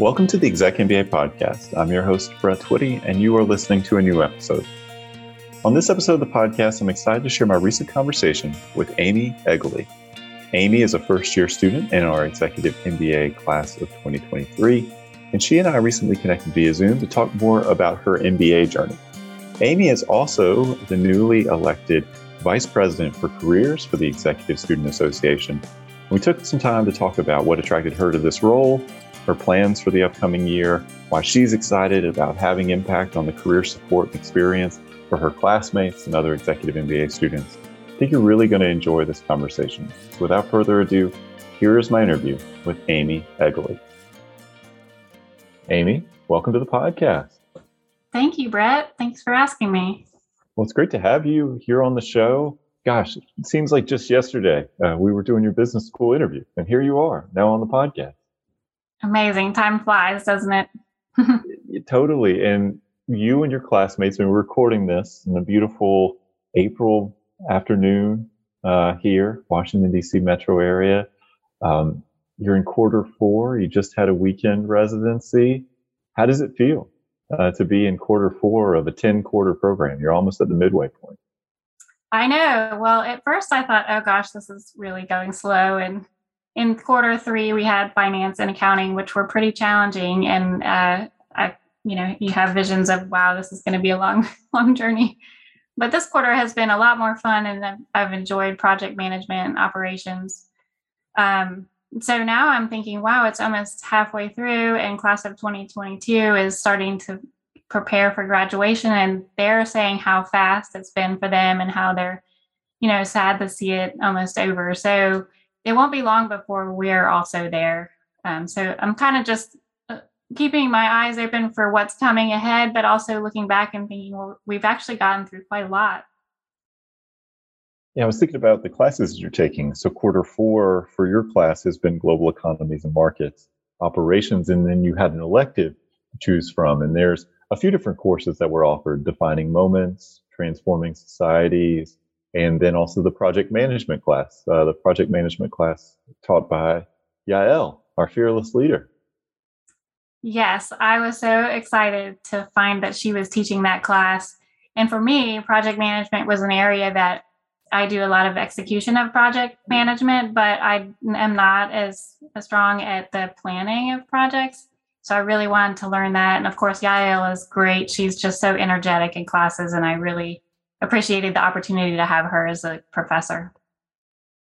Welcome to the Exec MBA podcast. I'm your host, Brett Twitty, and you are listening to a new episode. On this episode of the podcast, I'm excited to share my recent conversation with Amy Egeli. Amy is a first year student in our Executive MBA class of 2023, and she and I recently connected via Zoom to talk more about her MBA journey. Amy is also the newly elected Vice President for Careers for the Executive Student Association. We took some time to talk about what attracted her to this role her plans for the upcoming year, why she's excited about having impact on the career support experience for her classmates and other executive MBA students. I think you're really going to enjoy this conversation. So without further ado, here is my interview with Amy Egeli. Amy, welcome to the podcast. Thank you, Brett. Thanks for asking me. Well, it's great to have you here on the show. Gosh, it seems like just yesterday uh, we were doing your business school interview, and here you are now on the podcast. Amazing. Time flies, doesn't it? totally. And you and your classmates, and we're recording this in a beautiful April afternoon uh, here, Washington, D.C. metro area. Um, you're in quarter four. You just had a weekend residency. How does it feel uh, to be in quarter four of a 10 quarter program? You're almost at the midway point. I know. Well, at first I thought, oh gosh, this is really going slow. And in quarter three, we had finance and accounting, which were pretty challenging. And uh, I, you know, you have visions of wow, this is going to be a long, long journey. But this quarter has been a lot more fun, and I've enjoyed project management operations. Um, so now I'm thinking, wow, it's almost halfway through, and class of 2022 is starting to prepare for graduation, and they're saying how fast it's been for them and how they're, you know, sad to see it almost over. So it won't be long before we're also there. Um, so I'm kind of just uh, keeping my eyes open for what's coming ahead, but also looking back and thinking, well, we've actually gotten through quite a lot. Yeah, I was thinking about the classes you're taking. So quarter four for your class has been global economies and markets operations, and then you had an elective to choose from. And there's a few different courses that were offered: defining moments, transforming societies, and then also the project management class, uh, the project management class taught by Yael, our fearless leader. Yes, I was so excited to find that she was teaching that class. And for me, project management was an area that I do a lot of execution of project management, but I am not as, as strong at the planning of projects. So I really wanted to learn that. And of course, Yael is great. She's just so energetic in classes, and I really appreciated the opportunity to have her as a professor.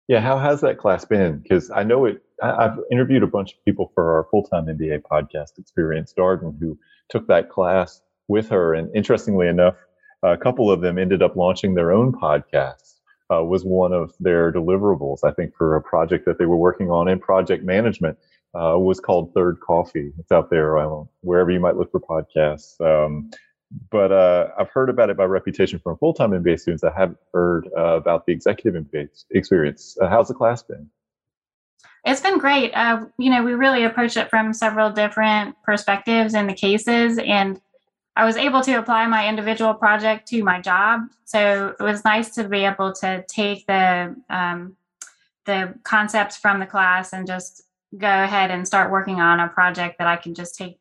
Yeah, how has that class been? Because I know it. I've interviewed a bunch of people for our full-time MBA podcast, Experience Darden, who took that class with her, and interestingly enough, a couple of them ended up launching their own podcasts. Uh, was one of their deliverables, I think, for a project that they were working on in project management. Uh, was called Third Coffee. It's out there uh, wherever you might look for podcasts. Um, but uh, I've heard about it by reputation from full-time MBA students. I haven't heard uh, about the executive MBA experience. Uh, how's the class been? It's been great. Uh, you know, we really approached it from several different perspectives in the cases, and I was able to apply my individual project to my job. So it was nice to be able to take the um, the concepts from the class and just go ahead and start working on a project that I can just take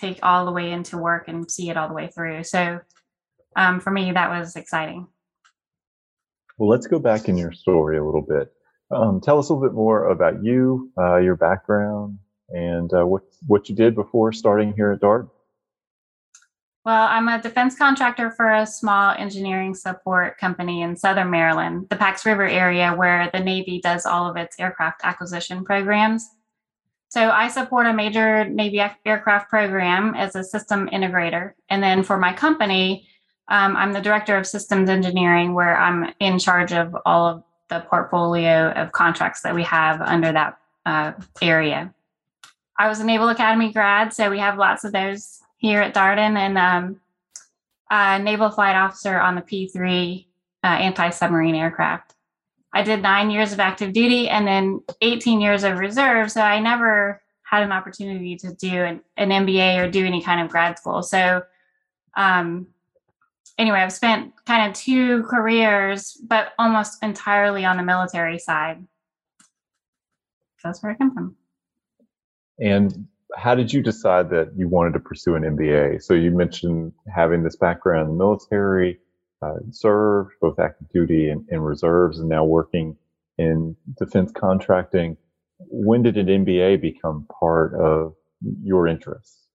take all the way into work and see it all the way through. So um, for me, that was exciting. Well, let's go back in your story a little bit. Um, tell us a little bit more about you, uh, your background, and uh, what what you did before starting here at Dart. Well, I'm a defense contractor for a small engineering support company in Southern Maryland, the Pax River area, where the Navy does all of its aircraft acquisition programs. So I support a major Navy aircraft program as a system integrator. And then for my company, um, I'm the director of systems engineering, where I'm in charge of all of the portfolio of contracts that we have under that uh, area. I was a Naval Academy grad, so we have lots of those here at Darden, and um, a naval flight officer on the P 3 uh, anti submarine aircraft. I did nine years of active duty and then 18 years of reserve. So I never had an opportunity to do an, an MBA or do any kind of grad school. So, um, anyway, I've spent kind of two careers, but almost entirely on the military side. That's where I come from. And how did you decide that you wanted to pursue an MBA? So you mentioned having this background in the military, uh, served both active duty and, and reserves, and now working in defense contracting. When did an MBA become part of your interests?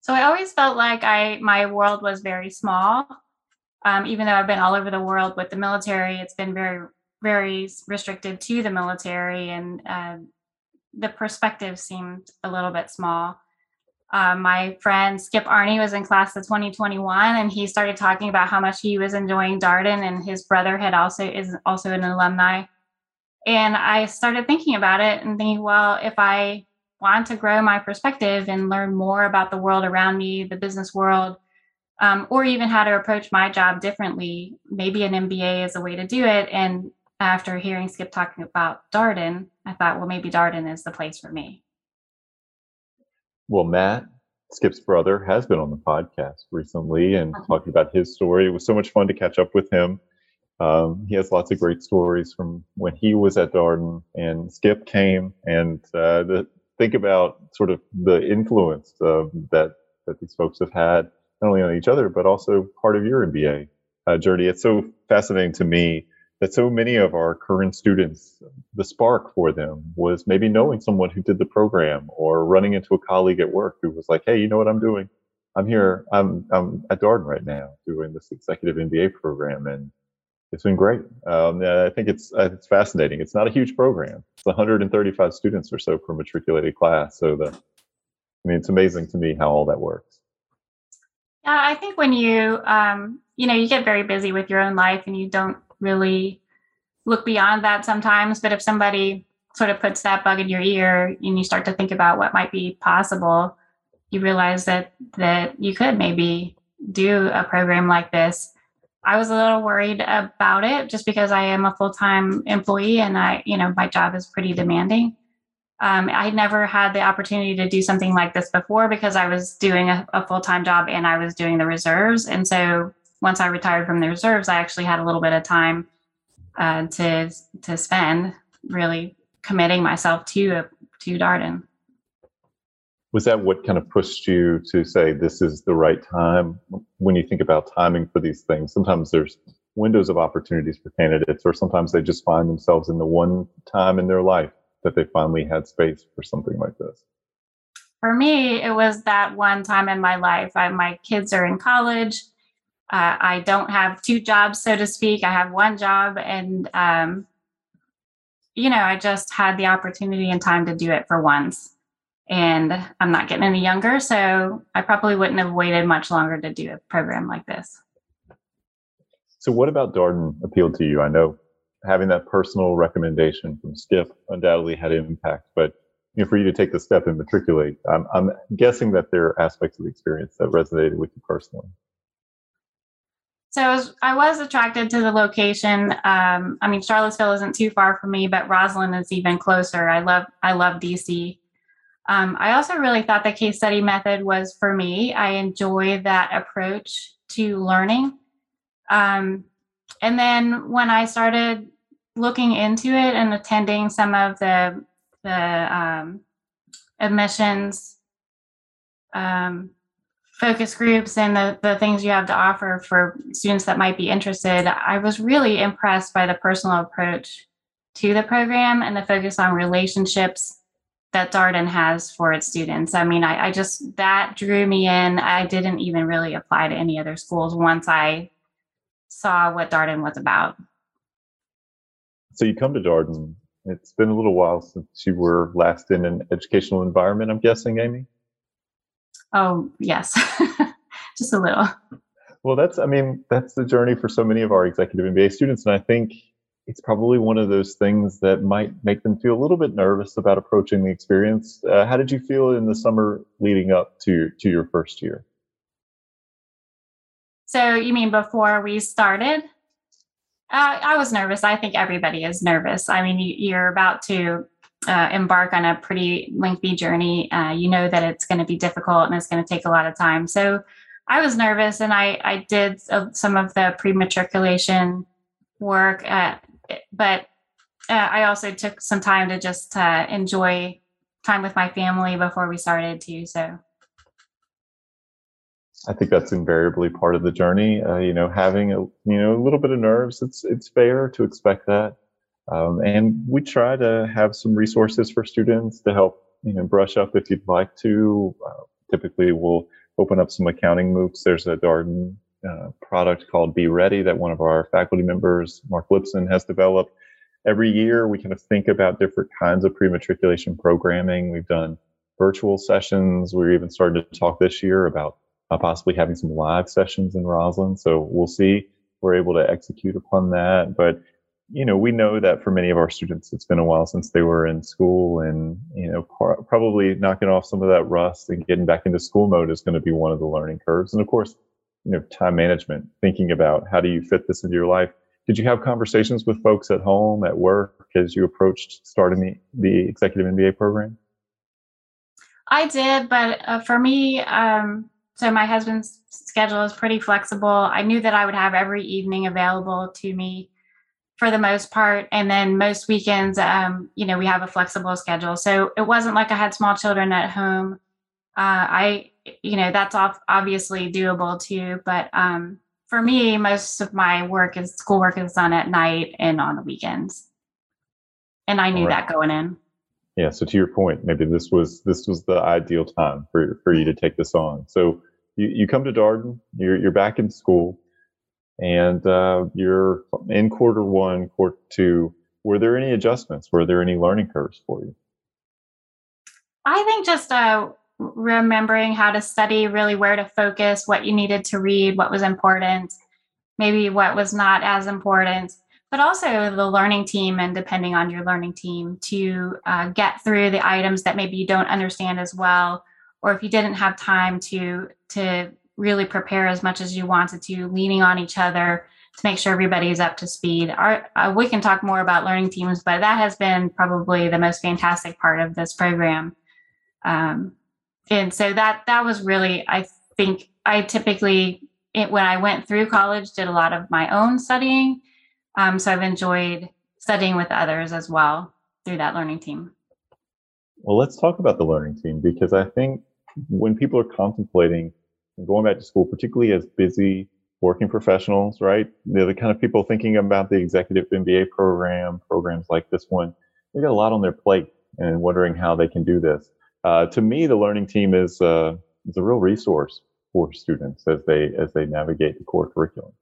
So I always felt like I my world was very small. Um, even though I've been all over the world with the military, it's been very very restricted to the military, and uh, the perspective seemed a little bit small. Uh, my friend Skip Arney was in class of 2021, and he started talking about how much he was enjoying Darden, and his brother had also is also an alumni. And I started thinking about it and thinking, well, if I want to grow my perspective and learn more about the world around me, the business world, um, or even how to approach my job differently, maybe an MBA is a way to do it. And after hearing Skip talking about Darden, I thought, well, maybe Darden is the place for me. Well, Matt, Skip's brother, has been on the podcast recently and uh-huh. talking about his story. It was so much fun to catch up with him. Um, he has lots of great stories from when he was at Darden and Skip came and uh, the, think about sort of the influence uh, that that these folks have had not only on each other but also part of your MBA uh, journey. It's so fascinating to me that so many of our current students, the spark for them was maybe knowing someone who did the program or running into a colleague at work who was like, "Hey, you know what I'm doing? I'm here. I'm I'm at Darden right now doing this executive MBA program, and it's been great. Um, I think it's uh, it's fascinating. It's not a huge program. It's 135 students or so per matriculated class. So the, I mean, it's amazing to me how all that works. Yeah, I think when you um, you know you get very busy with your own life and you don't really look beyond that sometimes. But if somebody sort of puts that bug in your ear and you start to think about what might be possible, you realize that that you could maybe do a program like this. I was a little worried about it just because I am a full time employee and I, you know, my job is pretty demanding. Um, I never had the opportunity to do something like this before because I was doing a, a full time job and I was doing the reserves. And so once I retired from the reserves, I actually had a little bit of time uh, to to spend really committing myself to to Darden. Was that what kind of pushed you to say this is the right time? When you think about timing for these things, sometimes there's windows of opportunities for candidates, or sometimes they just find themselves in the one time in their life that they finally had space for something like this. For me, it was that one time in my life. I, my kids are in college uh, I don't have two jobs, so to speak. I have one job, and um, you know, I just had the opportunity and time to do it for once. And I'm not getting any younger, so I probably wouldn't have waited much longer to do a program like this. So, what about Darden appealed to you? I know having that personal recommendation from Skip undoubtedly had an impact, but you know, for you to take the step and matriculate, I'm, I'm guessing that there are aspects of the experience that resonated with you personally. So I was, I was attracted to the location. Um, I mean, Charlottesville isn't too far from me, but Rosslyn is even closer. I love I love DC. Um, I also really thought the case study method was for me. I enjoy that approach to learning. Um, and then when I started looking into it and attending some of the the um, admissions um, focus groups and the, the things you have to offer for students that might be interested, I was really impressed by the personal approach to the program and the focus on relationships that Darden has for its students. I mean, I, I just, that drew me in. I didn't even really apply to any other schools once I saw what Darden was about. So you come to Darden. It's been a little while since you were last in an educational environment, I'm guessing, Amy? Oh, yes, just a little. Well, that's, I mean, that's the journey for so many of our executive MBA students. And I think it's probably one of those things that might make them feel a little bit nervous about approaching the experience. Uh, how did you feel in the summer leading up to, to your first year? So, you mean before we started? Uh, I was nervous. I think everybody is nervous. I mean, you, are about to uh, embark on a pretty lengthy journey, uh, you know that it's going to be difficult and it's going to take a lot of time. So I was nervous and I, I did some of the pre matriculation work, uh, but uh, I also took some time to just uh, enjoy time with my family before we started too. So I think that's invariably part of the journey. Uh, you know, having a you know a little bit of nerves. It's it's fair to expect that, um, and we try to have some resources for students to help you know brush up if you'd like to. Uh, typically, we'll open up some accounting MOOCs. There's a Darden uh, product called Be Ready that one of our faculty members, Marc Lipson, has developed. Every year, we kind of think about different kinds of pre-matriculation programming. We've done virtual sessions. We're even starting to talk this year about uh, possibly having some live sessions in Rosslyn. So we'll see. If we're able to execute upon that. But, you know, we know that for many of our students, it's been a while since they were in school and, you know, par- probably knocking off some of that rust and getting back into school mode is going to be one of the learning curves. And of course, you know, time management, thinking about how do you fit this into your life. Did you have conversations with folks at home, at work, as you approached starting the, the executive MBA program? I did, but uh, for me, um, so my husband's schedule is pretty flexible. I knew that I would have every evening available to me for the most part. And then most weekends, um, you know, we have a flexible schedule. So it wasn't like I had small children at home. Uh, I, you know, that's off, obviously doable too. But um, for me, most of my work is schoolwork is done at night and on the weekends. And I knew right. that going in. Yeah. So to your point, maybe this was this was the ideal time for for you to take this on. So you, you come to Darden, you're you're back in school, and uh, you're in quarter one, quarter two. Were there any adjustments? Were there any learning curves for you? I think just uh, remembering how to study, really where to focus, what you needed to read, what was important, maybe what was not as important but also the learning team and depending on your learning team to uh, get through the items that maybe you don't understand as well or if you didn't have time to to really prepare as much as you wanted to leaning on each other to make sure everybody's up to speed. Our, uh, we can talk more about learning teams but that has been probably the most fantastic part of this program. Um, and so that that was really i think i typically it, when i went through college did a lot of my own studying. Um, so I've enjoyed studying with others as well through that learning team. Well, let's talk about the learning team because I think when people are contemplating going back to school, particularly as busy working professionals, right? They're the kind of people thinking about the executive MBA program, programs like this one. They got a lot on their plate and wondering how they can do this. Uh, to me, the learning team is uh, is a real resource for students as they as they navigate the core curriculum.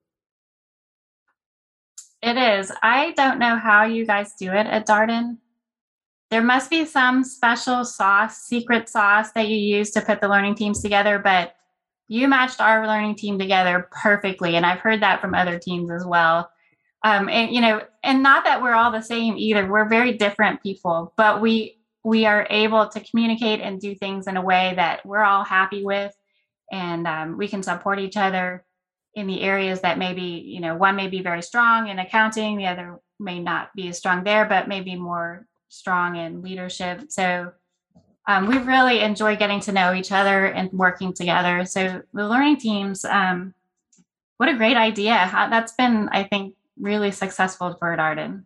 It is. I don't know how you guys do it at Darden. There must be some special sauce, secret sauce that you use to put the learning teams together, but you matched our learning team together perfectly. And I've heard that from other teams as well. Um, and you know, and not that we're all the same either. We're very different people, but we we are able to communicate and do things in a way that we're all happy with, and um, we can support each other in the areas that maybe you know one may be very strong in accounting the other may not be as strong there but maybe more strong in leadership so um, we really enjoy getting to know each other and working together so the learning teams um, what a great idea How, that's been i think really successful for darden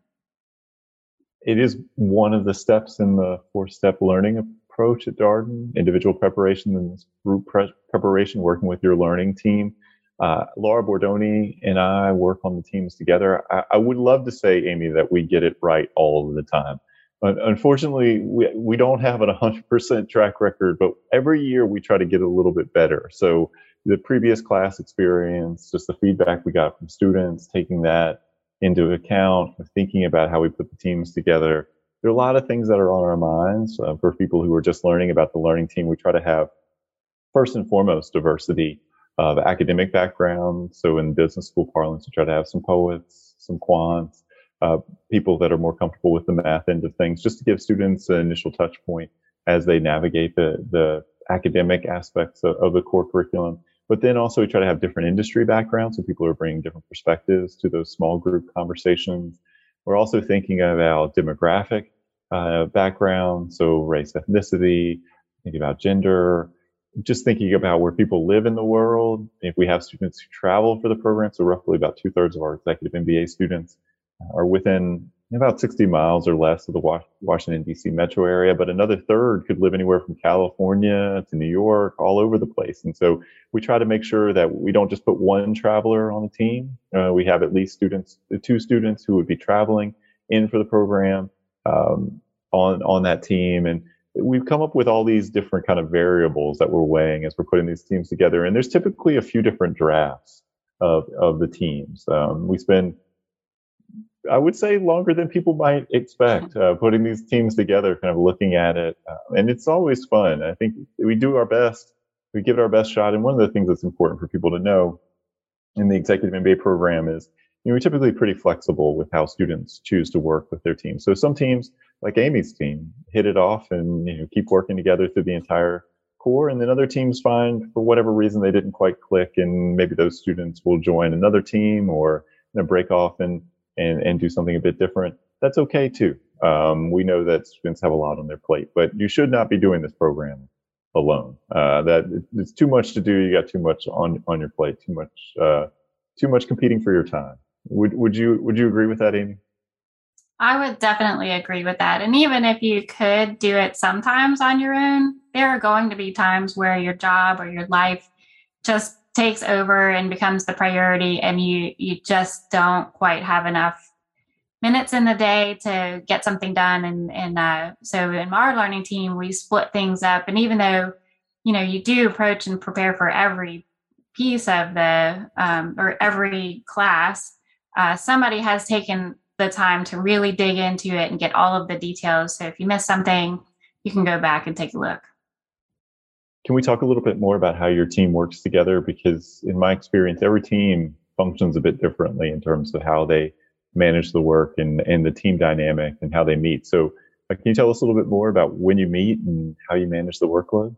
it is one of the steps in the four step learning approach at darden individual preparation and group pre- preparation working with your learning team uh, Laura Bordoni and I work on the teams together. I, I, would love to say, Amy, that we get it right all of the time. Unfortunately, we, we don't have an 100% track record, but every year we try to get a little bit better. So the previous class experience, just the feedback we got from students, taking that into account, thinking about how we put the teams together. There are a lot of things that are on our minds uh, for people who are just learning about the learning team. We try to have, first and foremost, diversity of academic background. So in business school parlance, we try to have some poets, some quants, uh, people that are more comfortable with the math end of things, just to give students an initial touch point as they navigate the, the academic aspects of, of the core curriculum. But then also we try to have different industry backgrounds, so people are bringing different perspectives to those small group conversations. We're also thinking about demographic uh, background, so race, ethnicity, thinking about gender, just thinking about where people live in the world, if we have students who travel for the program, so roughly about two thirds of our executive MBA students are within about 60 miles or less of the Washington, D.C. metro area, but another third could live anywhere from California to New York, all over the place. And so we try to make sure that we don't just put one traveler on the team. Uh, we have at least students, two students who would be traveling in for the program um, on, on that team. And we've come up with all these different kind of variables that we're weighing as we're putting these teams together. And there's typically a few different drafts of, of the teams. Um, we spend I would say longer than people might expect, uh, putting these teams together, kind of looking at it. Uh, and it's always fun. I think we do our best, we give it our best shot. And one of the things that's important for people to know in the executive MBA program is, you know, we're typically pretty flexible with how students choose to work with their team. So some teams, like Amy's team, hit it off and you know keep working together through the entire core. And then other teams find, for whatever reason, they didn't quite click, and maybe those students will join another team or break off and and, and do something a bit different, that's okay too. Um, we know that students have a lot on their plate, but you should not be doing this program alone. Uh, that it's too much to do. You got too much on on your plate. Too much uh, too much competing for your time. Would would you would you agree with that, Amy? I would definitely agree with that. And even if you could do it sometimes on your own, there are going to be times where your job or your life just takes over and becomes the priority and you you just don't quite have enough minutes in the day to get something done. And and uh, so in our learning team we split things up. And even though you know you do approach and prepare for every piece of the um, or every class uh, somebody has taken the time to really dig into it and get all of the details. So if you miss something you can go back and take a look can we talk a little bit more about how your team works together? Because in my experience, every team functions a bit differently in terms of how they manage the work and, and the team dynamic and how they meet. So, uh, can you tell us a little bit more about when you meet and how you manage the workload?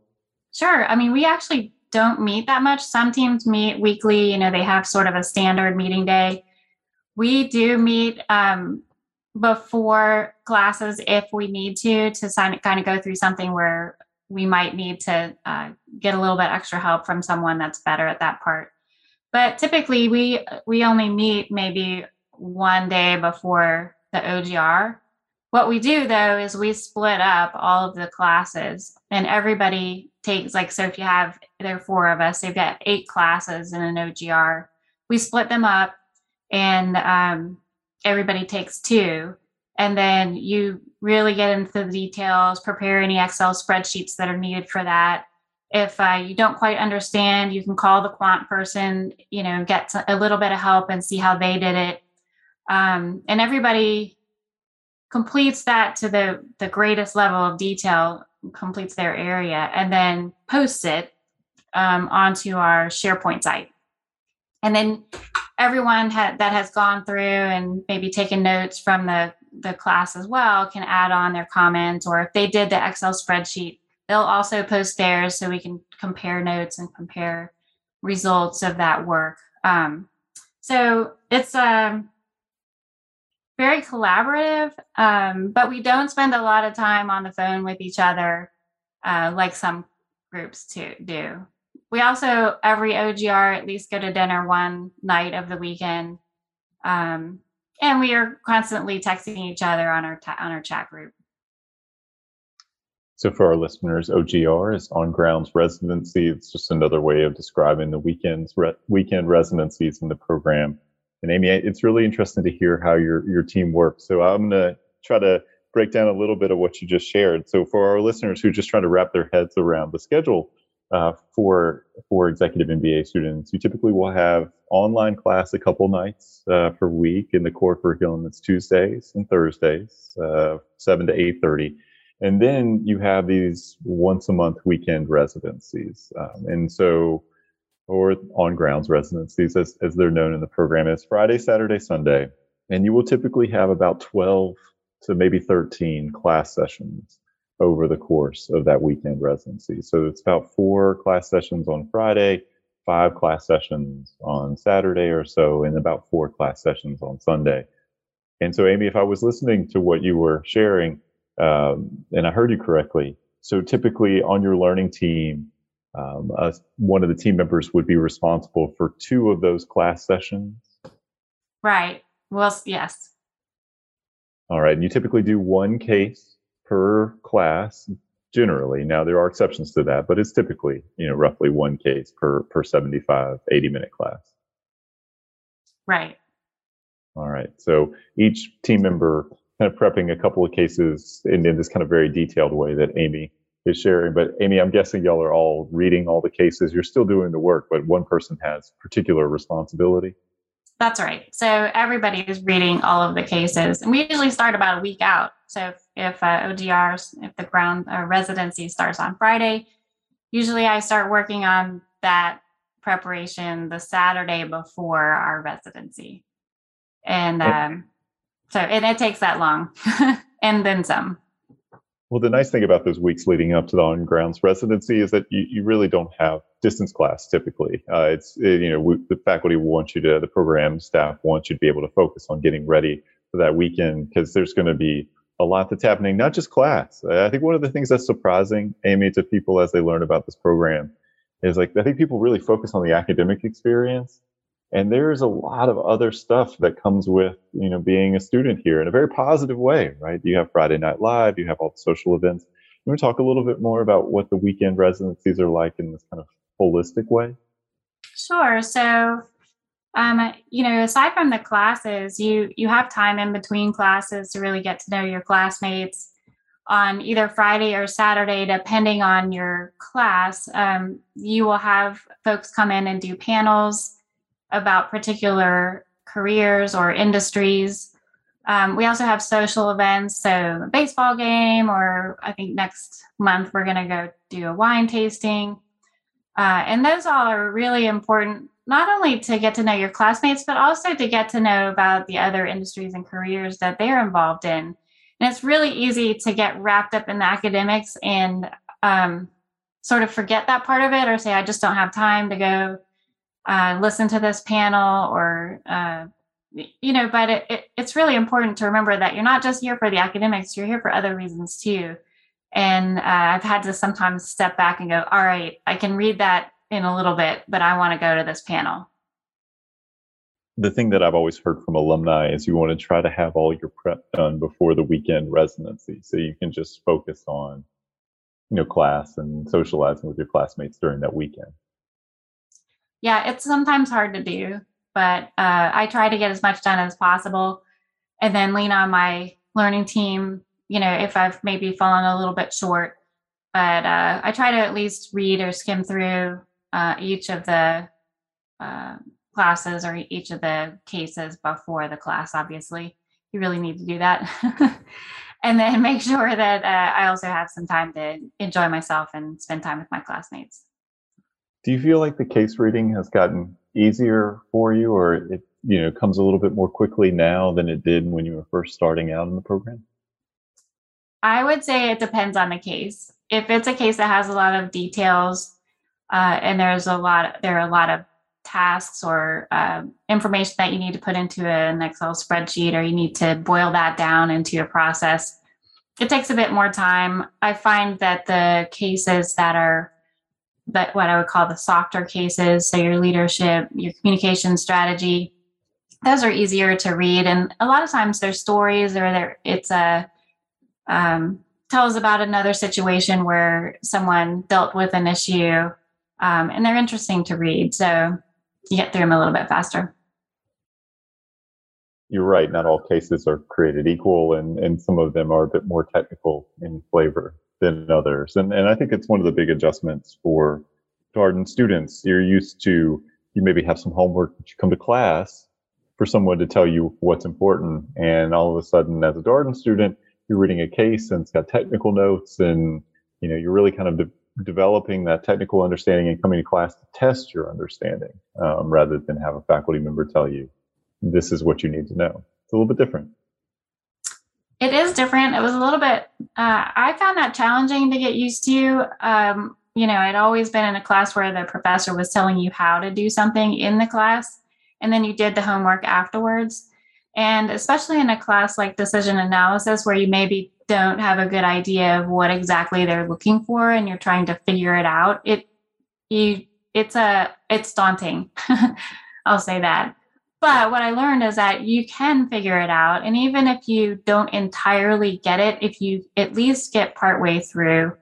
Sure. I mean, we actually don't meet that much. Some teams meet weekly, you know, they have sort of a standard meeting day. We do meet um, before classes if we need to, to sign, kind of go through something where we might need to uh, get a little bit extra help from someone that's better at that part. But typically, we we only meet maybe one day before the OGR. What we do though is we split up all of the classes, and everybody takes like so. If you have there are four of us, they've got eight classes in an OGR. We split them up, and um, everybody takes two and then you really get into the details prepare any excel spreadsheets that are needed for that. If uh, you don't quite understand you can call the quant person you know get a little bit of help and see how they did it. Um, and everybody completes that to the the greatest level of detail completes their area and then posts it um, onto our sharepoint site. And then everyone ha- that has gone through and maybe taken notes from the the class as well can add on their comments, or if they did the Excel spreadsheet, they'll also post theirs so we can compare notes and compare results of that work. Um, so it's um, very collaborative, um, but we don't spend a lot of time on the phone with each other uh, like some groups to do. We also every OGR at least go to dinner one night of the weekend. Um, and we are constantly texting each other on our ta- on our chat group. So for our listeners, OGR is on grounds residency. It's just another way of describing the weekends re- weekend residencies in the program. And Amy, it's really interesting to hear how your your team works. So I'm going to try to break down a little bit of what you just shared. So for our listeners who are just trying to wrap their heads around the schedule uh, for for executive MBA students, you typically will have online class a couple nights uh, per week in the core curriculum. It's Tuesdays and Thursdays, uh, seven to eight thirty, and then you have these once a month weekend residencies, um, and so or on grounds residencies as, as they're known in the program is Friday, Saturday, Sunday, and you will typically have about twelve to maybe thirteen class sessions over the course of that weekend residency. So it's about four class sessions on Friday, five class sessions on Saturday or so, and about four class sessions on Sunday. And so, Amy, if I was listening to what you were sharing, um, and I heard you correctly, so typically on your learning team, um, uh, one of the team members would be responsible for two of those class sessions. Right. Well, yes. All right. And you typically do one case per class generally. Now there are exceptions to that, but it's typically, you know, roughly one case per per 75, 80 minute class. Right. All right. So each team member kind of prepping a couple of cases in, in this kind of very detailed way that Amy is sharing. But Amy, I'm guessing y'all are all reading all the cases. You're still doing the work, but one person has particular responsibility. That's right. So everybody is reading all of the cases, and we usually start about a week out. So if, uh, OGRs, if the ground uh, residency starts on Friday, usually I start working on that preparation the Saturday before our residency, and um, so and it takes that long, and then some. Well, the nice thing about those weeks leading up to the on grounds residency is that you, you really don't have distance class typically. Uh, it's it, you know we, the faculty want you to, the program staff wants you to be able to focus on getting ready for that weekend because there's going to be a lot that's happening, not just class. I think one of the things that's surprising, Amy, to people as they learn about this program is like I think people really focus on the academic experience and there's a lot of other stuff that comes with you know being a student here in a very positive way right? You have friday night live you have all the social events. Want to talk a little bit more about what the weekend residencies are like in this kind of holistic way? Sure so um, you know aside from the classes you you have time in between classes to really get to know your classmates on either friday or saturday depending on your class um, you will have folks come in and do panels about particular careers or industries. Um, we also have social events, so a baseball game, or I think next month we're going to go do a wine tasting. Uh, and those all are really important, not only to get to know your classmates, but also to get to know about the other industries and careers that they're involved in. And it's really easy to get wrapped up in the academics and um, sort of forget that part of it or say, I just don't have time to go uh, listen to this panel or uh, you know but it, it, it's really important to remember that you're not just here for the academics you're here for other reasons too and uh, i've had to sometimes step back and go all right i can read that in a little bit but i want to go to this panel. The thing that i've always heard from alumni is you want to try to have all your prep done before the weekend residency so you can just focus on you know class and socializing with your classmates during that weekend. Yeah, it's sometimes hard to do, but uh, I try to get as much done as possible. And then lean on my learning team, you know, if I've maybe fallen a little bit short. But uh, I try to at least read or skim through uh, each of the uh, classes or each of the cases before the class, obviously. You really need to do that. and then make sure that uh, I also have some time to enjoy myself and spend time with my classmates. Do you feel like the case reading has gotten easier for you, or it you know comes a little bit more quickly now than it did when you were first starting out in the program? I would say it depends on the case. If it's a case that has a lot of details, uh, and there's a lot, there are a lot of tasks or uh, information that you need to put into an Excel spreadsheet, or you need to boil that down into a process. It takes a bit more time. I find that the cases that are that what I would call the softer cases. So your leadership, your communication strategy, those are easier to read. And a lot of times there's stories or there it's a um, tells about another situation where someone dealt with an issue um, and they're interesting to read. So you get through them a little bit faster. You're right. Not all cases are created equal, and, and some of them are a bit more technical in flavor than others. And, and I think it's one of the big adjustments for Darden students. You're used to, you maybe have some homework that you come to class for someone to tell you what's important. And all of a sudden, as a Darden student, you're reading a case and it's got technical notes and, you know, you're really kind of developing that technical understanding and coming to class to test your understanding um, rather than have a faculty member tell you, this is what you need to know. It's a little bit different. It is different. It was a little bit, uh, I found that challenging to get used to. Um, you know, I'd always been in a class where the professor was telling you how to do something in the class, and then you did the homework afterwards. And especially in a class like decision analysis, where you maybe don't have a good idea of what exactly they're looking for and you're trying to figure it out, it you it's a it's daunting. I'll say that. but what I learned is that you can figure it out. And even if you don't entirely get it, if you at least get partway through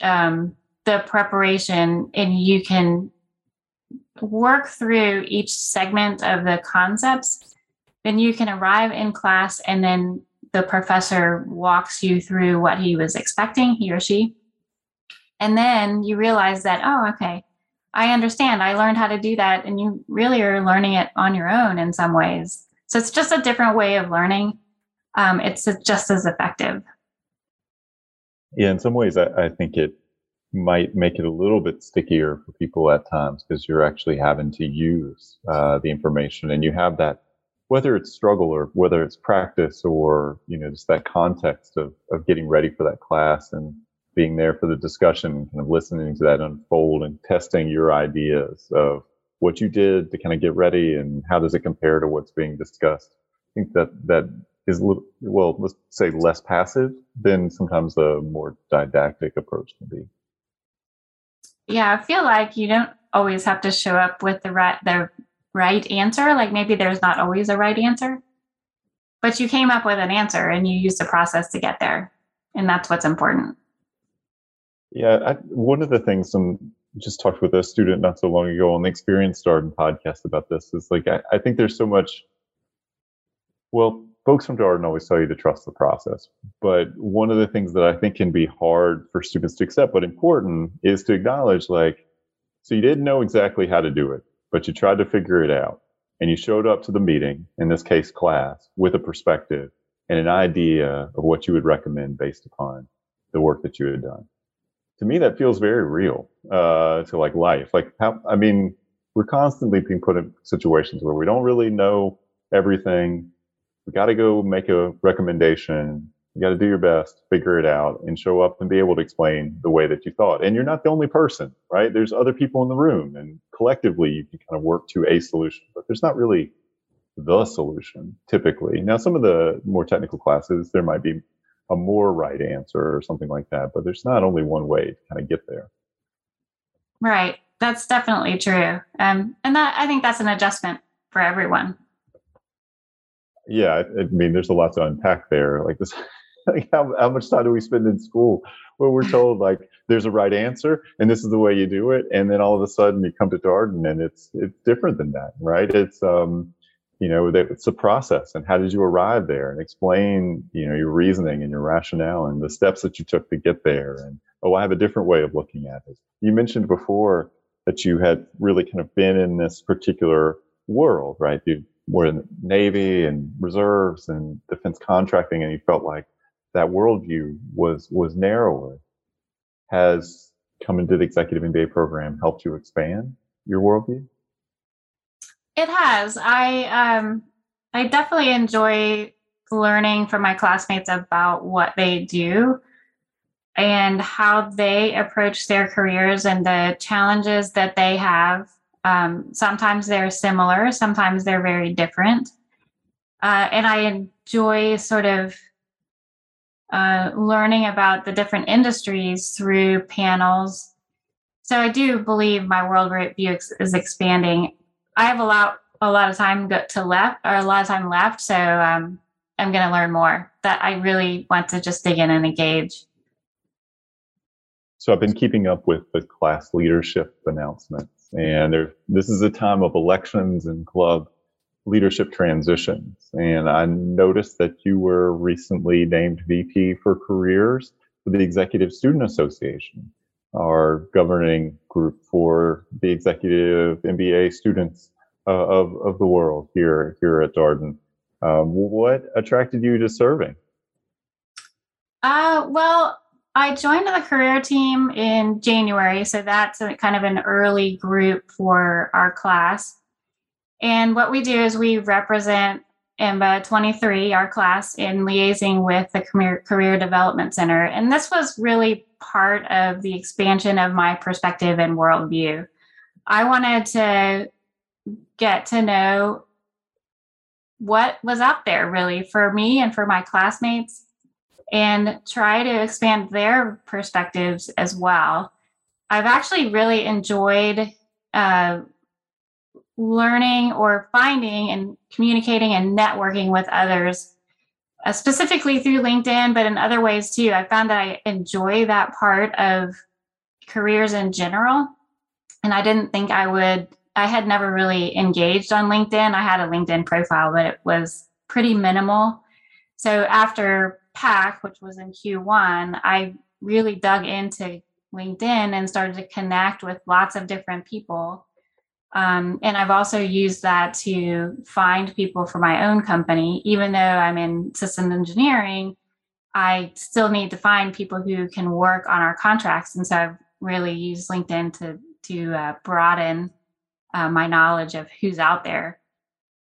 um, the preparation and you can work through each segment of the concepts, then you can arrive in class and then the professor walks you through what he was expecting, he or she. And then you realize that, oh, okay, I understand. I learned how to do that. And you really are learning it on your own in some ways. So it's just a different way of learning. Um, it's just as effective. Yeah, in some ways, I, I think it might make it a little bit stickier for people at times because you're actually having to use uh, the information and you have that whether it's struggle or whether it's practice or you know just that context of of getting ready for that class and being there for the discussion and kind of listening to that unfold and testing your ideas of what you did to kind of get ready and how does it compare to what's being discussed. I think that that is well let's say less passive than sometimes the more didactic approach can be. Yeah i feel like you don't always have to show up with the right the right answer. Like maybe there's not always a right answer, but you came up with an answer and you used the process to get there. And that's what's important. Yeah. I, one of the things I'm just talked with a student not so long ago on the Experience Darden podcast about this is like, I, I think there's so much, well, folks from Darden always tell you to trust the process. But one of the things that I think can be hard for students to accept, but important, is to acknowledge like, so you didn't know exactly how to do it but you tried to figure it out and you showed up to the meeting, in this case, class, with a perspective and an idea of what you would recommend based upon the work that you had done. To me, that feels very real uh, to like life. Like, how, I mean, we're constantly being put in situations where we don't really know everything. We got to go make a recommendation you got to do your best, figure it out, and show up and be able to explain the way that you thought. And you're not the only person, right? There's other people in the room, and collectively you can kind of work to a solution, but there's not really the solution typically. Now, some of the more technical classes, there might be a more right answer or something like that, but there's not only one way to kind of get there. Right. That's definitely true. Um, and that I think that's an adjustment for everyone. Yeah, I, I mean, there's a lot to unpack there. Like this, like how, how much time do we spend in school? Where we're told like there's a right answer and this is the way you do it and then all of a sudden you come to Darden and it's it's different than that right? It's um you know it's a process and how did you arrive there? And explain you know your reasoning and your rationale and the steps that you took to get there and oh I have a different way of looking at it you mentioned before that you had really kind of been in this particular world right? You were in the Navy and reserves and defense contracting and you felt like that worldview was was narrower has coming to the executive MBA program helped you expand your worldview? It has. I um I definitely enjoy learning from my classmates about what they do and how they approach their careers and the challenges that they have. Um, sometimes they're similar, sometimes they're very different. Uh, and I enjoy sort of uh, learning about the different industries through panels. So I do believe my world worldview is expanding. I have a lot a lot of time to left or a lot of time left, so um, I'm going to learn more. That I really want to just dig in and engage. So I've been keeping up with the class leadership announcements, and there, this is a time of elections and club leadership transitions. And I noticed that you were recently named VP for Careers for the Executive Student Association, our governing group for the executive MBA students uh, of, of the world here, here at Darden. Um, what attracted you to serving? Uh, well, I joined the career team in January, so that's a, kind of an early group for our class. And what we do is we represent EMBA 23, our class, in liaising with the Career, Career Development Center. And this was really part of the expansion of my perspective and worldview. I wanted to get to know what was out there really for me and for my classmates and try to expand their perspectives as well. I've actually really enjoyed uh, learning or finding and communicating and networking with others, uh, specifically through LinkedIn, but in other ways too. I found that I enjoy that part of careers in general. And I didn't think I would, I had never really engaged on LinkedIn. I had a LinkedIn profile, but it was pretty minimal. So after PAC, which was in Q1, I really dug into LinkedIn and started to connect with lots of different people. Um, and I've also used that to find people for my own company. Even though I'm in system engineering, I still need to find people who can work on our contracts. And so I've really used LinkedIn to to uh, broaden uh, my knowledge of who's out there.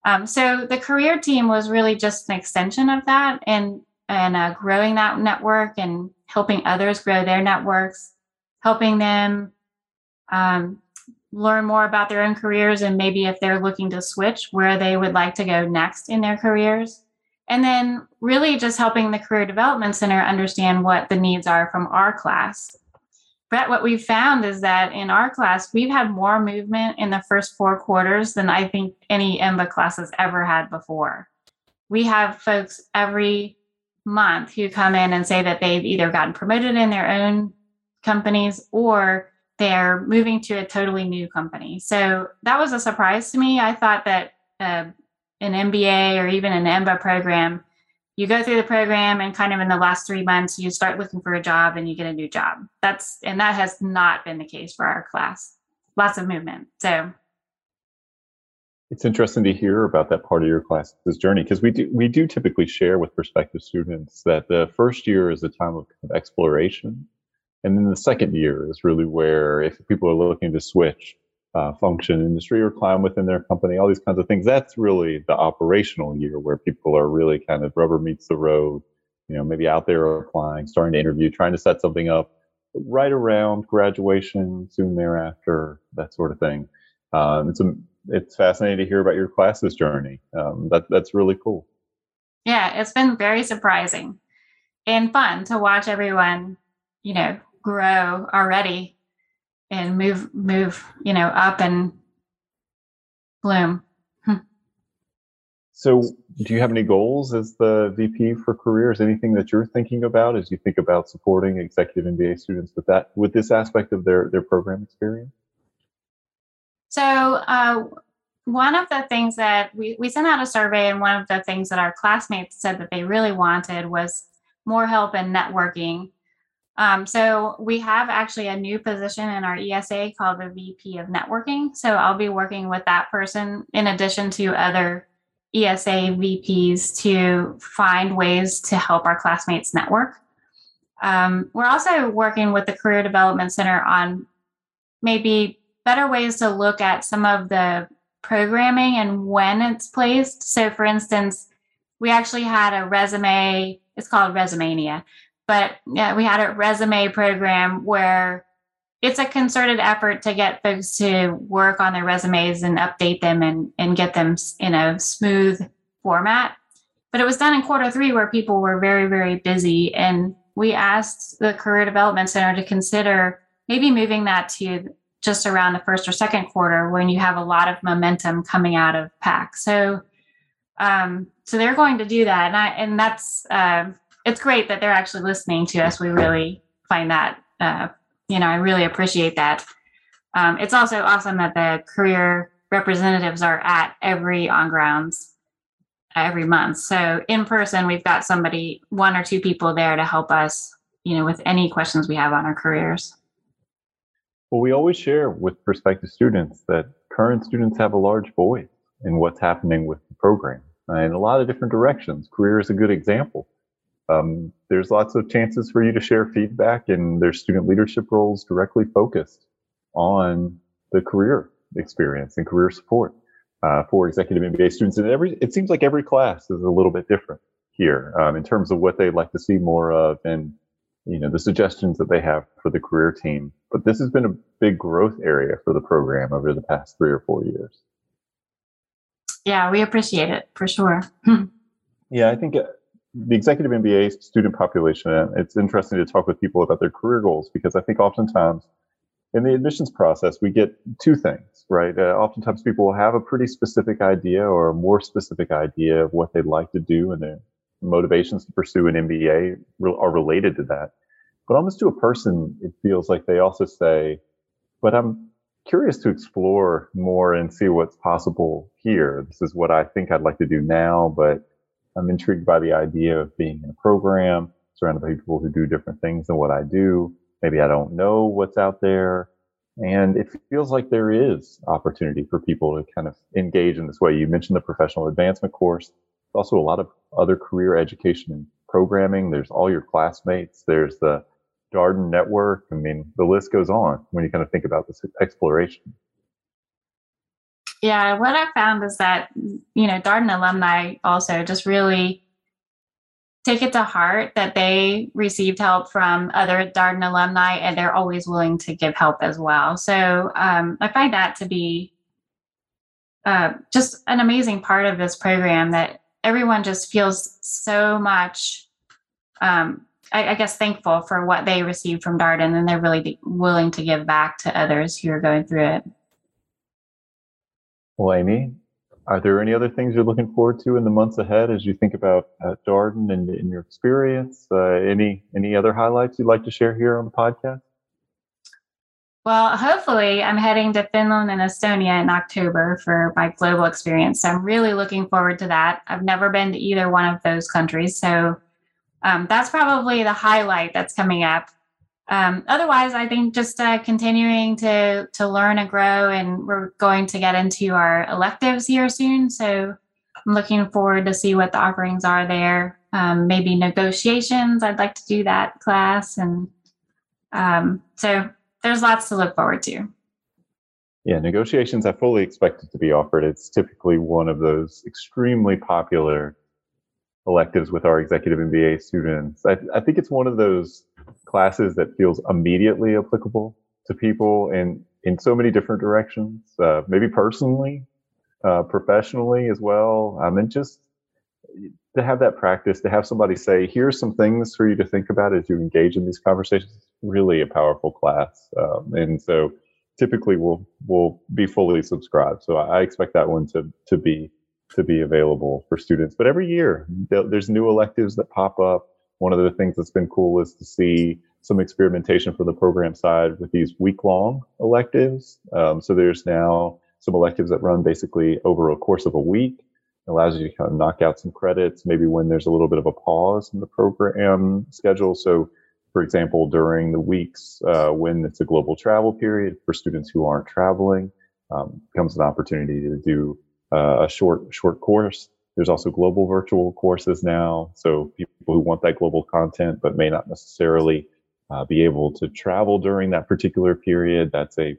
Um, so the career team was really just an extension of that, and and uh, growing that network and helping others grow their networks, helping them um, learn more about their own careers and maybe if they're looking to switch, where they would like to go next in their careers. And then really just helping the Career Development Center understand what the needs are from our class. Brett, what we've found is that in our class, we've had more movement in the first four quarters than I think any EMBA class has ever had before. We have folks every month who come in and say that they've either gotten promoted in their own companies or they're moving to a totally new company. So that was a surprise to me. I thought that uh, an MBA or even an EMBA program, you go through the program and kind of in the last three months, you start looking for a job and you get a new job. That's, and that has not been the case for our class. Lots of movement. So it's interesting to hear about that part of your class's journey because we do we do typically share with prospective students that the first year is a time of exploration, and then the second year is really where if people are looking to switch uh, function, industry, or climb within their company, all these kinds of things. That's really the operational year where people are really kind of rubber meets the road. You know, maybe out there applying, starting to interview, trying to set something up right around graduation, soon thereafter, that sort of thing. Um, it's a it's fascinating to hear about your class's journey. Um, that that's really cool. Yeah, it's been very surprising and fun to watch everyone, you know, grow already and move move, you know, up and bloom. Hmm. So, do you have any goals as the VP for careers? Anything that you're thinking about as you think about supporting executive MBA students with that with this aspect of their their program experience? So, uh, one of the things that we, we sent out a survey, and one of the things that our classmates said that they really wanted was more help in networking. Um, so, we have actually a new position in our ESA called the VP of Networking. So, I'll be working with that person in addition to other ESA VPs to find ways to help our classmates network. Um, we're also working with the Career Development Center on maybe better ways to look at some of the programming and when it's placed. So, for instance, we actually had a resume, it's called Resumania, but yeah, we had a resume program where it's a concerted effort to get folks to work on their resumes and update them and, and get them in a smooth format. But it was done in quarter three where people were very, very busy. And we asked the Career Development Center to consider maybe moving that to just around the first or second quarter when you have a lot of momentum coming out of PAC. So, um, so they're going to do that, and I and that's uh, it's great that they're actually listening to us. We really find that uh, you know I really appreciate that. Um, it's also awesome that the career representatives are at every on grounds every month. So in person, we've got somebody, one or two people there to help us, you know, with any questions we have on our careers. Well, we always share with prospective students that current students have a large voice in what's happening with the program in a lot of different directions. Career is a good example. Um, there's lots of chances for you to share feedback, and there's student leadership roles directly focused on the career experience and career support uh, for executive MBA students. And every it seems like every class is a little bit different here um, in terms of what they'd like to see more of and you know the suggestions that they have for the career team. But this has been a big growth area for the program over the past three or four years. Yeah we appreciate it for sure. Yeah i think uh, the executive mba student population it's interesting to talk with people about their career goals because i think oftentimes in the admissions process, we get two things, right? Uh, oftentimes people will have a pretty specific idea or a more specific idea of what they'd like to do and their motivations to pursue an MBA re- are related to that. But almost to a person, it feels like they also say, but I'm curious to explore more and see what's possible here. This is what I think I'd like to do now, but I'm intrigued by the idea of being in a program surrounded by people who do different things than what I do maybe I don't know what's out there. And it feels like there is opportunity for people to kind of engage in this way. You mentioned the professional advancement course. There's also a lot of other career education and programming. There's all your classmates. There's the Darden network. I mean, the list goes on when you kind of think about this exploration. Yeah, what I found is that, you know, Darden alumni also just really take it to heart that they received help from other Darden alumni and they're always willing to give help as well. So um, I find that to be uh, just an amazing part of this program that everyone just feels so much, um, I, I, guess, thankful for what they received from Darden and they're really willing to give back to others who are going through it. Well, Amy, are there any other things you're looking forward to in the months ahead as you think about uh, Darden and in your experience? Uh, any any other highlights you'd like to share here on the podcast? Well, hopefully, I'm heading to Finland and Estonia in October for my global experience. So I'm really looking forward to that. I've never been to either one of those countries, so um, that's probably the highlight that's coming up um, otherwise, I think just uh, continuing to to learn and grow, and we're going to get into our electives here soon. So I'm looking forward to see what the offerings are there. Um, maybe negotiations. I'd like to do that class, and um, so there's lots to look forward to. Yeah, negotiations. I fully expect it to be offered. It's typically one of those extremely popular electives with our executive MBA students. I, I think it's one of those classes that feels immediately applicable to people in in so many different directions. Uh, maybe personally, uh, professionally as well. I mean, just to have that practice, to have somebody say, "Here's some things for you to think about as you engage in these conversations." Really, a powerful class, um, and so typically we'll we'll be fully subscribed. So I expect that one to to be to be available for students. But every year there's new electives that pop up. One of the things that's been cool is to see some experimentation from the program side with these week long electives. Um, so there's now some electives that run basically over a course of a week. It allows you to kind of knock out some credits, maybe when there's a little bit of a pause in the program schedule. So, for example, during the weeks uh, when it's a global travel period for students who aren't traveling, um, comes an opportunity to do uh, a short short course. There's also global virtual courses now, so people who want that global content but may not necessarily uh, be able to travel during that particular period. That's a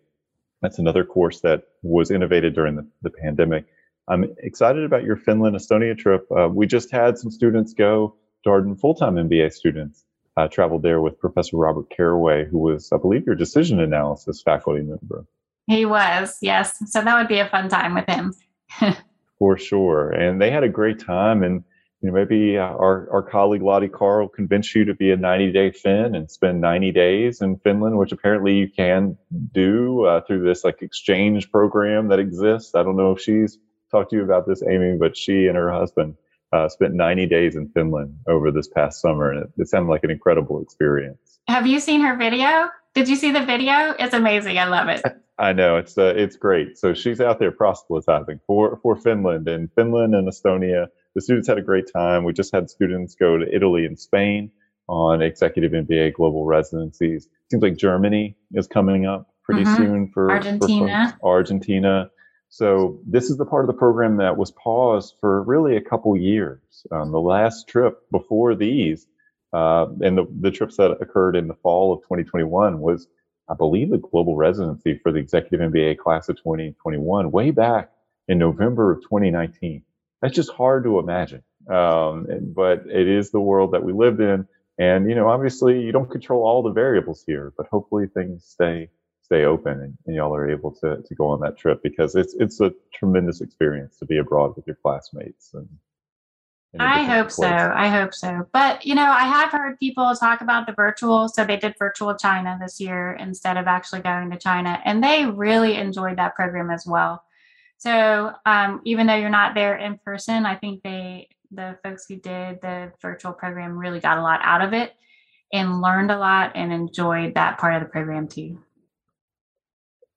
that's another course that was innovated during the, the pandemic. I'm excited about your Finland Estonia trip. Uh, we just had some students go, Darden full time MBA students uh, traveled there with Professor Robert Carraway, who was, I believe, your decision analysis faculty member. He was, yes. So that would be a fun time with him. For sure. And they had a great time. And you know, maybe uh, our, our colleague Lottie Carr will convince you to be a 90 day Finn and spend 90 days in Finland, which apparently you can do uh, through this like exchange program that exists. I don't know if she's talked to you about this, Amy, but she and her husband uh, spent 90 days in Finland over this past summer, and it, it sounded like an incredible experience. Have you seen her video? Did you see the video? It's amazing. I love it. I know it's uh, it's great. So she's out there proselytizing for for Finland and Finland and Estonia. The students had a great time. We just had students go to Italy and Spain on executive MBA global residencies. Seems like Germany is coming up pretty mm-hmm. soon for Argentina. For Argentina. So this is the part of the program that was paused for really a couple years. Um, the last trip before these, uh, and the, the trips that occurred in the fall of 2021 was I believe, the global residency for the executive MBA class of 2021 way back in November of 2019. That's just hard to imagine. Um, but it is the world that we lived in. And, you know, obviously you don't control all the variables here, but hopefully things stay stay open and, and y'all are able to, to go on that trip because it's it's a tremendous experience to be abroad with your classmates and I hope place. so. I hope so. But you know, I have heard people talk about the virtual. So they did virtual China this year instead of actually going to China, and they really enjoyed that program as well. So um, even though you're not there in person, I think they the folks who did the virtual program really got a lot out of it and learned a lot and enjoyed that part of the program too.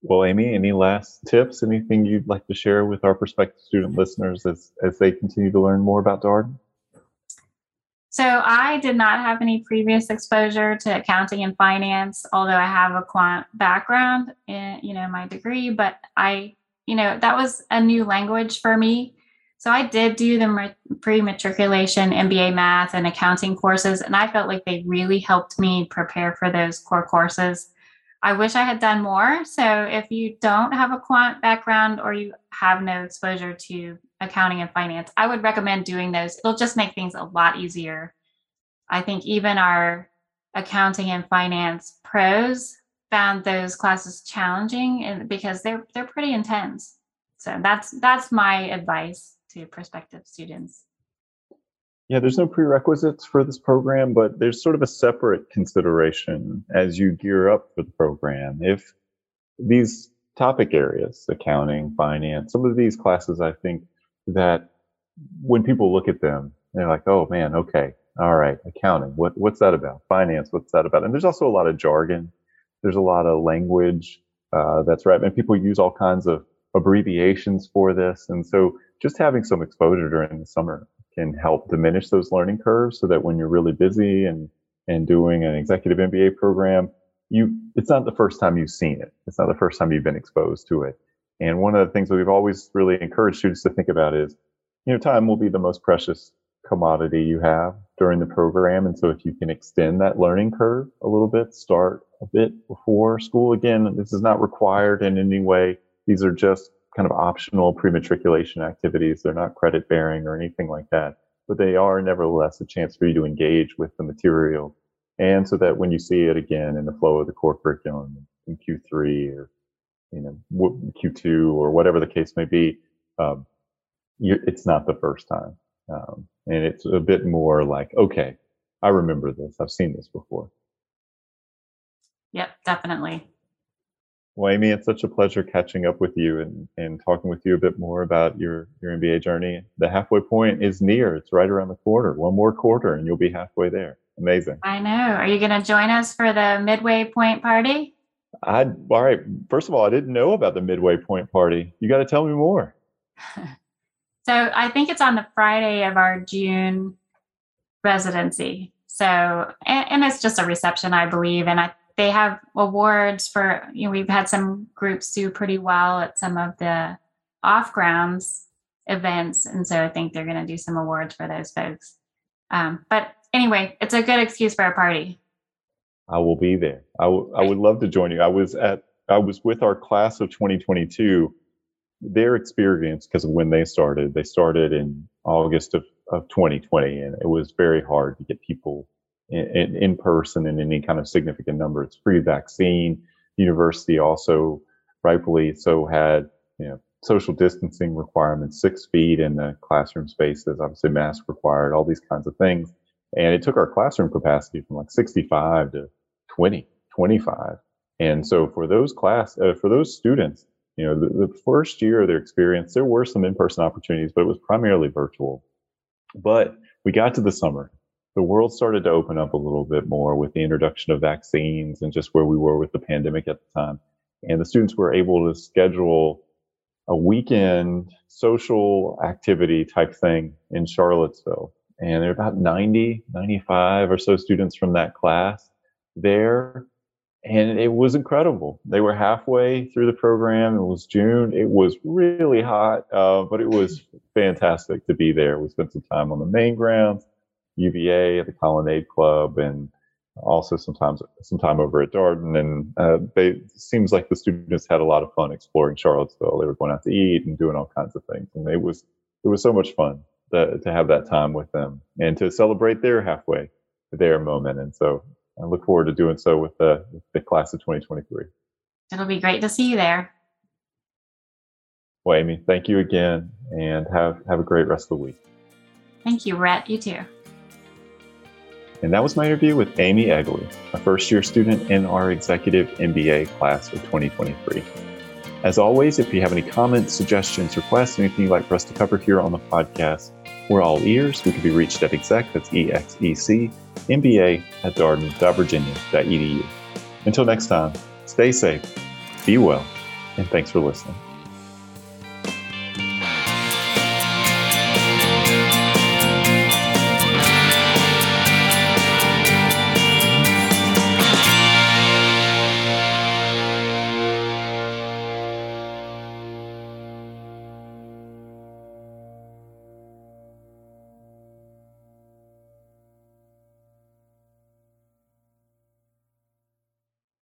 Well, Amy, any last tips, anything you'd like to share with our prospective student listeners as, as they continue to learn more about Darden? So I did not have any previous exposure to accounting and finance, although I have a quant background in, you know, my degree, but I, you know, that was a new language for me. So I did do the pre-matriculation MBA math and accounting courses, and I felt like they really helped me prepare for those core courses. I wish I had done more. So if you don't have a quant background or you have no exposure to accounting and finance, I would recommend doing those. It'll just make things a lot easier. I think even our accounting and finance pros found those classes challenging and because they're they're pretty intense. So that's that's my advice to prospective students. Yeah, there's no prerequisites for this program, but there's sort of a separate consideration as you gear up for the program. If these topic areas, accounting, finance, some of these classes, I think that when people look at them, they're like, oh man, okay, all right, accounting, what, what's that about? Finance, what's that about? And there's also a lot of jargon. There's a lot of language uh, that's right. And people use all kinds of abbreviations for this. And so just having some exposure during the summer can help diminish those learning curves so that when you're really busy and and doing an executive MBA program, you it's not the first time you've seen it. It's not the first time you've been exposed to it. And one of the things that we've always really encouraged students to think about is, you know, time will be the most precious commodity you have during the program. And so if you can extend that learning curve a little bit, start a bit before school. Again, this is not required in any way. These are just kind of optional pre-matriculation activities. They're not credit bearing or anything like that, but they are nevertheless a chance for you to engage with the material. And so that when you see it again in the flow of the core curriculum in Q3 or, you know, Q2 or whatever the case may be, um, it's not the first time. Um, and it's a bit more like, okay, I remember this. I've seen this before. Yep, definitely. Well, Amy, it's such a pleasure catching up with you and, and talking with you a bit more about your, your MBA journey. The halfway point is near. It's right around the corner. One more quarter and you'll be halfway there. Amazing. I know. Are you going to join us for the midway point party? I all right. First of all, I didn't know about the midway point party. You got to tell me more. so I think it's on the Friday of our June residency. So and, and it's just a reception, I believe, and I they have awards for you know we've had some groups do pretty well at some of the off grounds events and so i think they're going to do some awards for those folks. Um, but anyway it's a good excuse for a party. I will be there. I, w- I would love to join you. I was at i was with our class of 2022 their experience because of when they started they started in august of, of 2020 and it was very hard to get people in, in person in any kind of significant number. It's free vaccine. University also, rightfully so, had you know social distancing requirements, six feet in the classroom spaces, obviously mask required, all these kinds of things. And it took our classroom capacity from like 65 to 20, 25. And so for those class, uh, for those students, you know, the, the first year of their experience, there were some in-person opportunities, but it was primarily virtual. But we got to the summer the world started to open up a little bit more with the introduction of vaccines and just where we were with the pandemic at the time. And the students were able to schedule a weekend social activity type thing in Charlottesville. And there are about 90, 95 or so students from that class there. And it was incredible. They were halfway through the program. It was June. It was really hot, uh, but it was fantastic to be there. We spent some time on the main grounds UVA at the Colonnade Club and also sometimes some time over at Darden. And uh, they it seems like the students had a lot of fun exploring Charlottesville. They were going out to eat and doing all kinds of things, and it was it was so much fun to, to have that time with them and to celebrate their halfway their moment. And so I look forward to doing so with the with the class of 2023. It'll be great to see you there. Well, Amy, thank you again, and have have a great rest of the week. Thank you, Brett. You too. And that was my interview with Amy Egeli, a first year student in our executive MBA class of 2023. As always, if you have any comments, suggestions, requests, anything you'd like for us to cover here on the podcast, we're all ears. We can be reached at exec, that's E-X-E-C, MBA at darden.virginia.edu. Until next time, stay safe, be well, and thanks for listening.